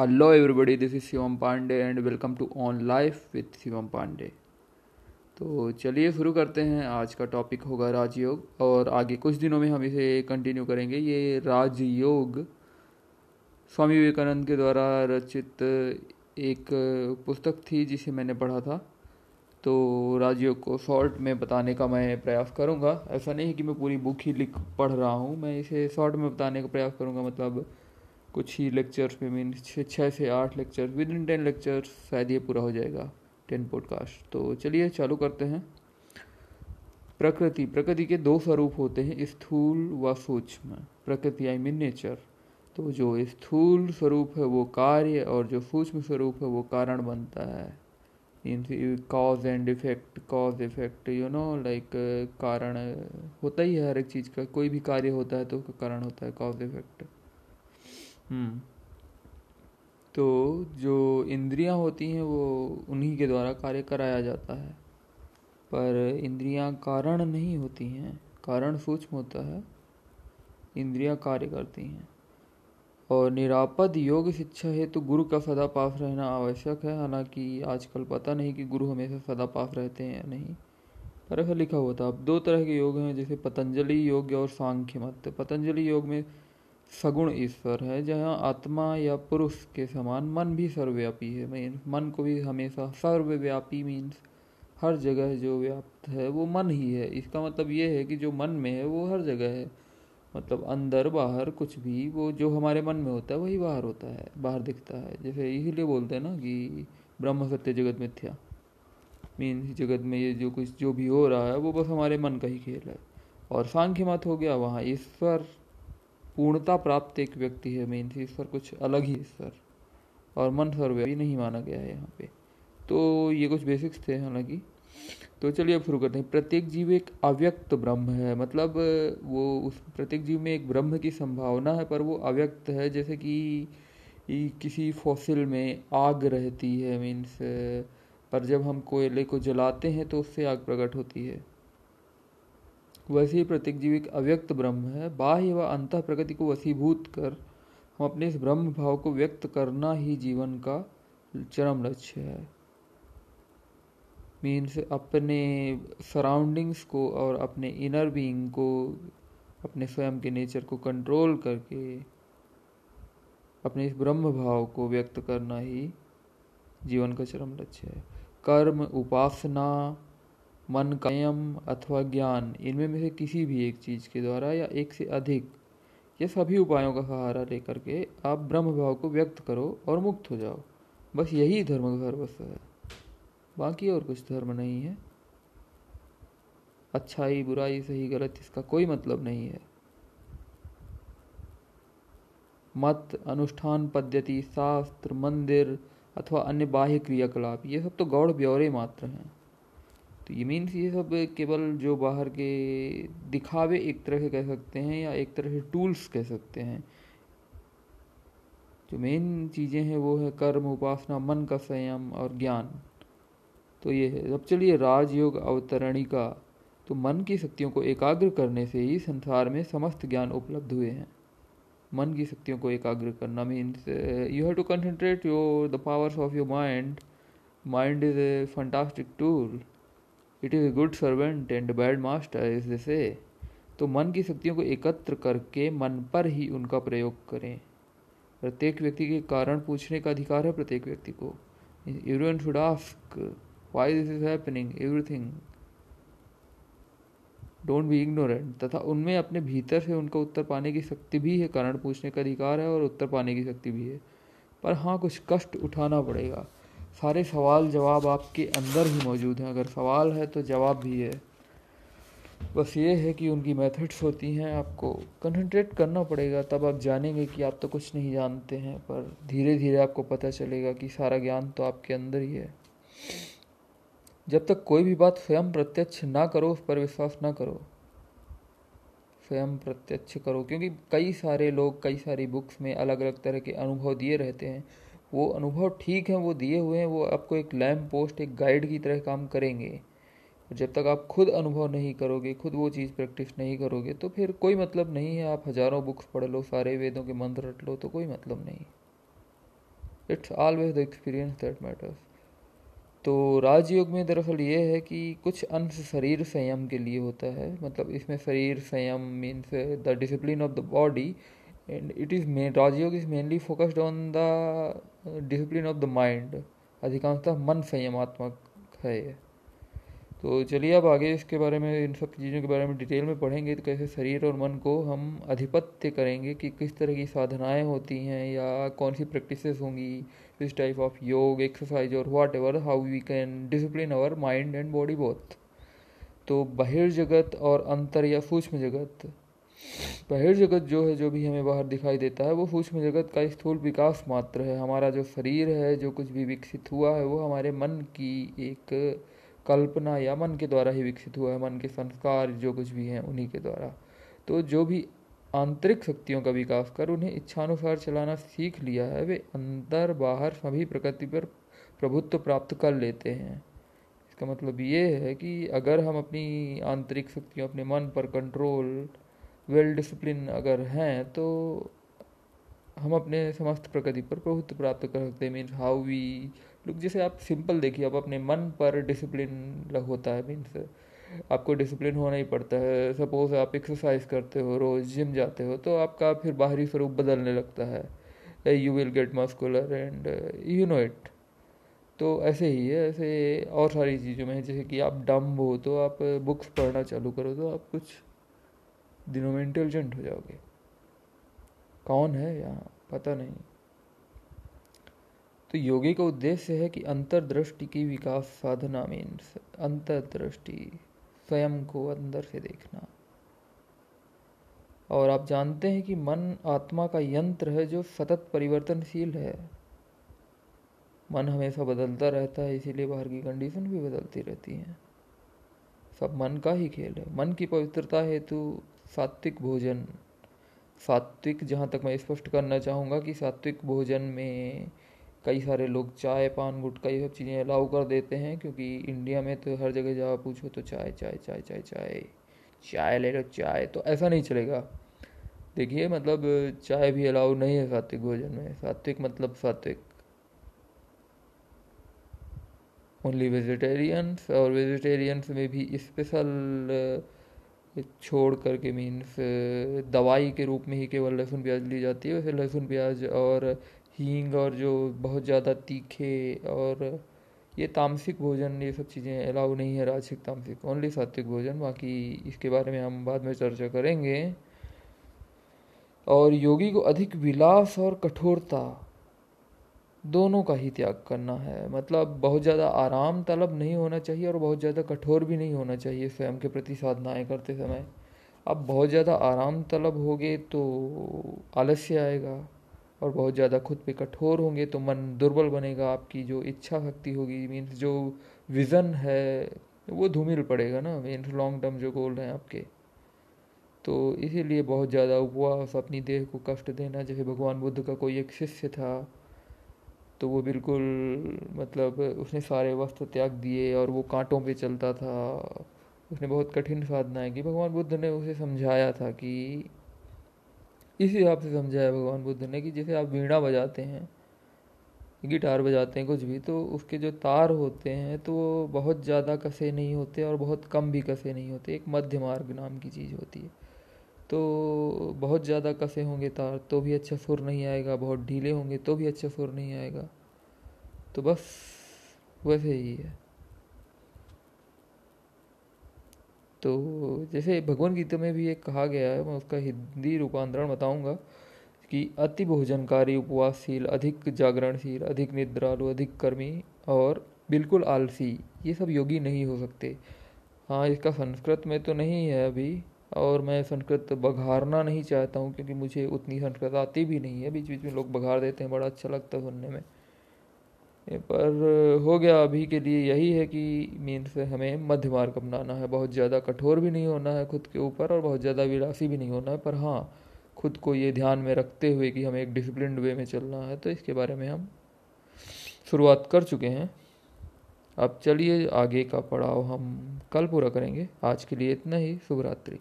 Hello everybody this is Shivam Pandey and welcome to on life with Shivam Pandey तो चलिए शुरू करते हैं। आज का टॉपिक होगा राजयोग और आगे कुछ दिनों में हम इसे कंटिन्यू करेंगे। ये राजयोग स्वामी विवेकानंद के द्वारा रचित एक पुस्तक थी जिसे मैंने पढ़ा था। तो राजयोग को शॉर्ट में बताने का मैं प्रयास करूँगा। ऐसा नहीं है कि मैं पूरी बुक ही लिख पढ़ रहा हूँ। मैं इसे शॉर्ट में बताने का प्रयास करूँगा। मतलब कुछ ही लेक्चर्स में मीन छः से आठ lecture within ten lecture शायद ये पूरा हो जाएगा टेन पॉडकास्ट तो चलिए, चालू करते हैं। प्रकृति प्रकृति के दो स्वरूप होते हैं, स्थूल व सूक्ष्म। प्रकृति आई मीन नेचर तो जो स्थूल स्वरूप है, वो कार्य और जो सूक्ष्म स्वरूप है, वो कारण बनता है। Cause and effect cause effect you know like कारण होता ही है हर एक चीज़ का। कोई भी कार्य होता है तो उसका कारण होता है कॉज इफ़ेक्ट तो जो इंद्रियाँ होती हैं, वो उन्हीं के द्वारा कार्य कराया जाता है। पर इंद्रियाँ कारण नहीं होती हैं, कारण सूक्ष्म होता है। इंद्रियाँ कार्य करती हैं। और निरापद योग शिक्षा है तो गुरु का सदा पास रहना आवश्यक है। हालाँकि आजकल पता नहीं कि गुरु हमेशा सदा पास रहते हैं या नहीं। पर ऐसा लिखा हुआ था, अब दो तरह के योग हैं, जैसे पतंजलि योग और सांख्य मत। पतंजलि योग में सगुण ईश्वर है, जहाँ आत्मा या पुरुष के समान मन भी सर्वव्यापी है। मीन मन को भी हमेशा सर्वव्यापी मीन्स हर जगह जो व्याप्त है, वो मन ही है। इसका मतलब ये है कि जो मन में है, वो हर जगह है। मतलब अंदर, बाहर कुछ भी, वो जो हमारे मन में होता है, वही बाहर होता है, बाहर दिखता है। जैसे इसीलिए बोलते हैं ना कि ब्रह्म सत्य जगत मिथ्या। मीन्स जगत में ये जो कुछ, जो भी हो रहा है, वो बस हमारे मन का ही खेल है। और सांख्य मत हो गया, वहाँ ईश्वर पूर्णता प्राप्त एक व्यक्ति है, मीन ईश्वर कुछ अलग ही ईश्वर और मन सर्वव्यापी नहीं माना गया है यहाँ पे। तो ये कुछ बेसिक्स थे हालाँकि। तो चलिए अब शुरू करते हैं। प्रत्येक जीव एक अव्यक्त ब्रह्म है। मतलब वो उस प्रत्येक जीव में एक ब्रह्म की संभावना है, पर वो अव्यक्त है, जैसे कि किसी फॉसिल में आग रहती है मीन्स पर जब हम कोयले को जलाते हैं तो उससे आग प्रकट होती है। वैसे ही प्रत्येक अव्यक्त ब्रह्म है। बाह्य व अंत प्रकृति को वसीभूत कर हम अपने इस ब्रह्म भाव को व्यक्त करना ही जीवन का चरम लक्ष्य है। मीन्स अपने सराउंडिंग्स को और अपने इनर बीइंग को, अपने स्वयं के नेचर को कंट्रोल करके अपने इस ब्रह्म भाव को व्यक्त करना ही जीवन का चरम लक्ष्य है। कर्म, उपासना मन, कायम अथवा ज्ञान, इनमें में से किसी भी एक चीज़ के द्वारा या एक से अधिक, ये सभी उपायों का सहारा लेकर के आप ब्रह्म भाव को व्यक्त करो और मुक्त हो जाओ। बस यही धर्म का सर्वस्व है। बाकी और कुछ धर्म नहीं है। अच्छाई, बुराई, सही, गलत, इसका कोई मतलब नहीं है। मत, अनुष्ठान, पद्धति, शास्त्र, मंदिर अथवा अन्य बाह्य क्रियाकलाप, ये सब तो गौड़ ब्यौरे मात्र हैं। तो ये मीन्स ये सब केवल जो बाहर के दिखावे एक तरह से कह सकते हैं या एक तरह से टूल्स कह सकते हैं। जो मेन चीज़ें हैं वो है कर्म, उपासना, मन का संयम और ज्ञान। तो ये है। अब चलिए राजयोग अवतरणिका। तो मन की शक्तियों को एकाग्र करने से ही संसार में समस्त ज्ञान उपलब्ध हुए हैं। मन की शक्तियों को एकाग्र करना means you have to concentrate your the powers of your mind mind is a fantastic tool it is a good servant and bad master is they तो मन की शक्तियों को एकत्र करके मन पर ही उनका प्रयोग करें। प्रत्येक व्यक्ति के कारण पूछने का अधिकार है प्रत्येक व्यक्ति को। Everyone should ask why this is happening, everything. Don't be ignorant तथा उनमें अपने भीतर से उनका उत्तर पाने की शक्ति भी है। कारण पूछने का अधिकार है और उत्तर पाने की शक्ति भी है। पर हाँ कुछ कष्ट उठाना पड़ेगा। सारे सवाल जवाब आपके अंदर ही मौजूद हैं। अगर सवाल है तो जवाब भी है। बस ये है कि उनकी मेथड्स होती हैं, आपको कंसंट्रेट करना पड़ेगा। तब आप जानेंगे कि आप तो कुछ नहीं जानते हैं, पर धीरे धीरे आपको पता चलेगा कि सारा ज्ञान तो आपके अंदर ही है। जब तक कोई भी बात स्वयं प्रत्यक्ष ना करो, उस पर विश्वास ना करो। स्वयं प्रत्यक्ष करो, क्योंकि कई सारे लोग, कई सारी बुक्स में अलग अलग तरह के अनुभव दिए रहते हैं। वो अनुभव ठीक है, वो दिए हुए हैं, वो आपको एक लैम्प पोस्ट एक गाइड की तरह काम करेंगे। जब तक आप खुद अनुभव नहीं करोगे, खुद वो चीज़ प्रैक्टिस नहीं करोगे तो फिर कोई मतलब नहीं है। आप हज़ारों बुक्स पढ़ लो, सारे वेदों के मंत्र रट लो तो कोई मतलब नहीं। It's always the experience that matters तो राजयोग में दरअसल ये है कि कुछ अंश शरीर संयम के लिए होता है। मतलब इसमें शरीर संयम means the discipline of the body and it is main Rajyoga is mainly focused on the discipline of the mind अधिकांशतः मन संयमात्मक है तो चलिए अब आगे इसके बारे में, इन सब चीज़ों के बारे में डिटेल में पढ़ेंगे तो कैसे शरीर और मन को हम अधिपत्य करेंगे कि किस तरह की साधनाएँ होती हैं या कौन सी प्रैक्टिसेस होंगी इस टाइप ऑफ़ योग एक्सरसाइज और whatever how we can discipline our mind and body both तो बहिर्जगत और अंतर या सूक्ष्म जगत बहिर्जगत जो है, जो भी हमें बाहर दिखाई देता है, वो सूक्ष्म जगत का स्थूल विकास मात्र है। हमारा जो शरीर है, जो कुछ भी विकसित हुआ है, वो हमारे मन की एक कल्पना या मन के द्वारा ही विकसित हुआ है। मन के संस्कार, जो कुछ भी हैं, उन्हीं के द्वारा। तो जो भी आंतरिक शक्तियों का विकास कर, उन्हें इच्छानुसार चलाना सीख लिया है, वे अंदर बाहर सभी प्रकृति पर प्रभुत्व प्राप्त कर लेते हैं। इसका मतलब ये है कि अगर हम अपनी आंतरिक शक्तियों, अपने मन पर कंट्रोल वेल डिसिप्लिन अगर हैं तो हम अपने समस्त प्रकृति पर प्रभुत्व प्राप्त कर सकते हैं। मीन्स हाउ वी लुक जैसे आप सिंपल देखिए, आप अपने मन पर डिसिप्लिन होता है। मीन्स आपको डिसिप्लिन होना ही पड़ता है। सपोज़ आप एक्सरसाइज करते हो, रोज़ जिम जाते हो तो आपका फिर बाहरी स्वरूप बदलने लगता है। You will get muscular and you know it तो ऐसे ही है, ऐसे और सारी चीज़ों में जैसे कि आप डम्ब हो तो आप बुक्स पढ़ना चालू करो तो आप कुछ दिनों में इंटेलिजेंट हो जाओगे। कौन है यहाँ पता नहीं। तो योगी का उद्देश्य है कि अंतर्दृष्टि की विकास साधना मीन्स अंतर्दृष्टि, स्वयं को अंदर से देखना। और आप जानते हैं कि मन आत्मा का यंत्र है जो सतत परिवर्तनशील है। मन हमेशा बदलता रहता है, इसीलिए बाहर की कंडीशन भी बदलती रहती हैं। सब मन का ही खेल है। मन की पवित्रता हेतु सात्विक भोजन। सात्विक, जहाँ तक मैं स्पष्ट करना चाहूँगा कि सात्विक भोजन में कई सारे लोग चाय, पान गुटका ये सब चीज़ें अलाउ कर देते हैं, क्योंकि इंडिया में तो हर जगह जहाँ पूछो तो चाय चाय चाय चाय चाय चाय ले लो, चाय तो ऐसा नहीं चलेगा। देखिए मतलब चाय भी अलाउ नहीं है सात्विक भोजन में। सात्विक मतलब सात्विक। ओनली वेजिटेरियंस और वेजिटेरियंस में भी स्पेशल छोड़ करके मीन्स दवाई के रूप में ही केवल लहसुन प्याज ली जाती है वैसे लहसुन प्याज और हींग और जो बहुत ज़्यादा तीखे और ये तामसिक भोजन, ये सब चीज़ें अलाउ नहीं है राजसिक तामसिक ओनली सात्विक भोजन। बाकी इसके बारे में हम बाद में चर्चा करेंगे। और योगी को अधिक विलास और कठोरता दोनों का ही त्याग करना है। मतलब बहुत ज़्यादा आराम तलब नहीं होना चाहिए और बहुत ज़्यादा कठोर भी नहीं होना चाहिए स्वयं के प्रति साधनाएँ करते समय। अब बहुत ज़्यादा आराम तलब होगे तो आलस्य आएगा और बहुत ज़्यादा खुद पे कठोर होंगे तो मन दुर्बल बनेगा। आपकी जो इच्छा शक्ति होगी मीन्स जो विज़न है, वो धूमिल पड़ेगा ना। मीन्स लॉन्ग टर्म जो गोल हैं आपके। तो इसीलिए बहुत ज़्यादा उपवास, अपनी देह को कष्ट देना, जैसे भगवान बुद्ध का कोई एक शिष्य था तो वो बिल्कुल मतलब उसने सारे वस्त्र त्याग दिए और वो कांटों पे चलता था। उसने बहुत कठिन साधनाएँ की। भगवान बुद्ध ने उसे समझाया था कि, इस हिसाब से समझाया भगवान बुद्ध ने कि जैसे आप वीणा बजाते हैं, गिटार बजाते हैं, कुछ भी तो उसके जो तार होते हैं तो वो बहुत ज़्यादा कसे नहीं होते और बहुत कम भी कसे नहीं होते। एक मध्य मार्ग नाम की चीज़ होती है। तो बहुत ज़्यादा कसे होंगे तार तो भी अच्छा सुर नहीं आएगा, बहुत ढीले होंगे तो भी अच्छा सुर नहीं आएगा। तो बस वैसे ही है। तो जैसे भगवान गीता में भी एक कहा गया है, मैं उसका हिंदी रूपांतरण बताऊँगा कि अति भोजनकारी, उपवासशील, अधिक जागरणशील, अधिक निद्रालु, अधिक कर्मी और बिल्कुल आलसी, ये सब योगी नहीं हो सकते। हाँ इसका संस्कृत में तो नहीं है अभी और मैं संस्कृत बघारना नहीं चाहता हूँ क्योंकि मुझे उतनी संस्कृत आती भी नहीं है। बीच बीच में लोग बघार देते हैं, बड़ा अच्छा लगता है सुनने में। पर हो गया अभी के लिए यही है कि मीन्स हमें मध्य मार्ग अपनाना है। बहुत ज़्यादा कठोर भी नहीं होना है खुद के ऊपर और बहुत ज़्यादा विलासी भी नहीं होना है। पर हाँ खुद को ये ध्यान में रखते हुए कि हमें एक डिसिप्लिन वे में चलना है तो इसके बारे में हम शुरुआत कर चुके हैं। अब चलिए आगे का पड़ाव हम कल पूरा करेंगे। आज के लिए इतना ही। शुभ रात्रि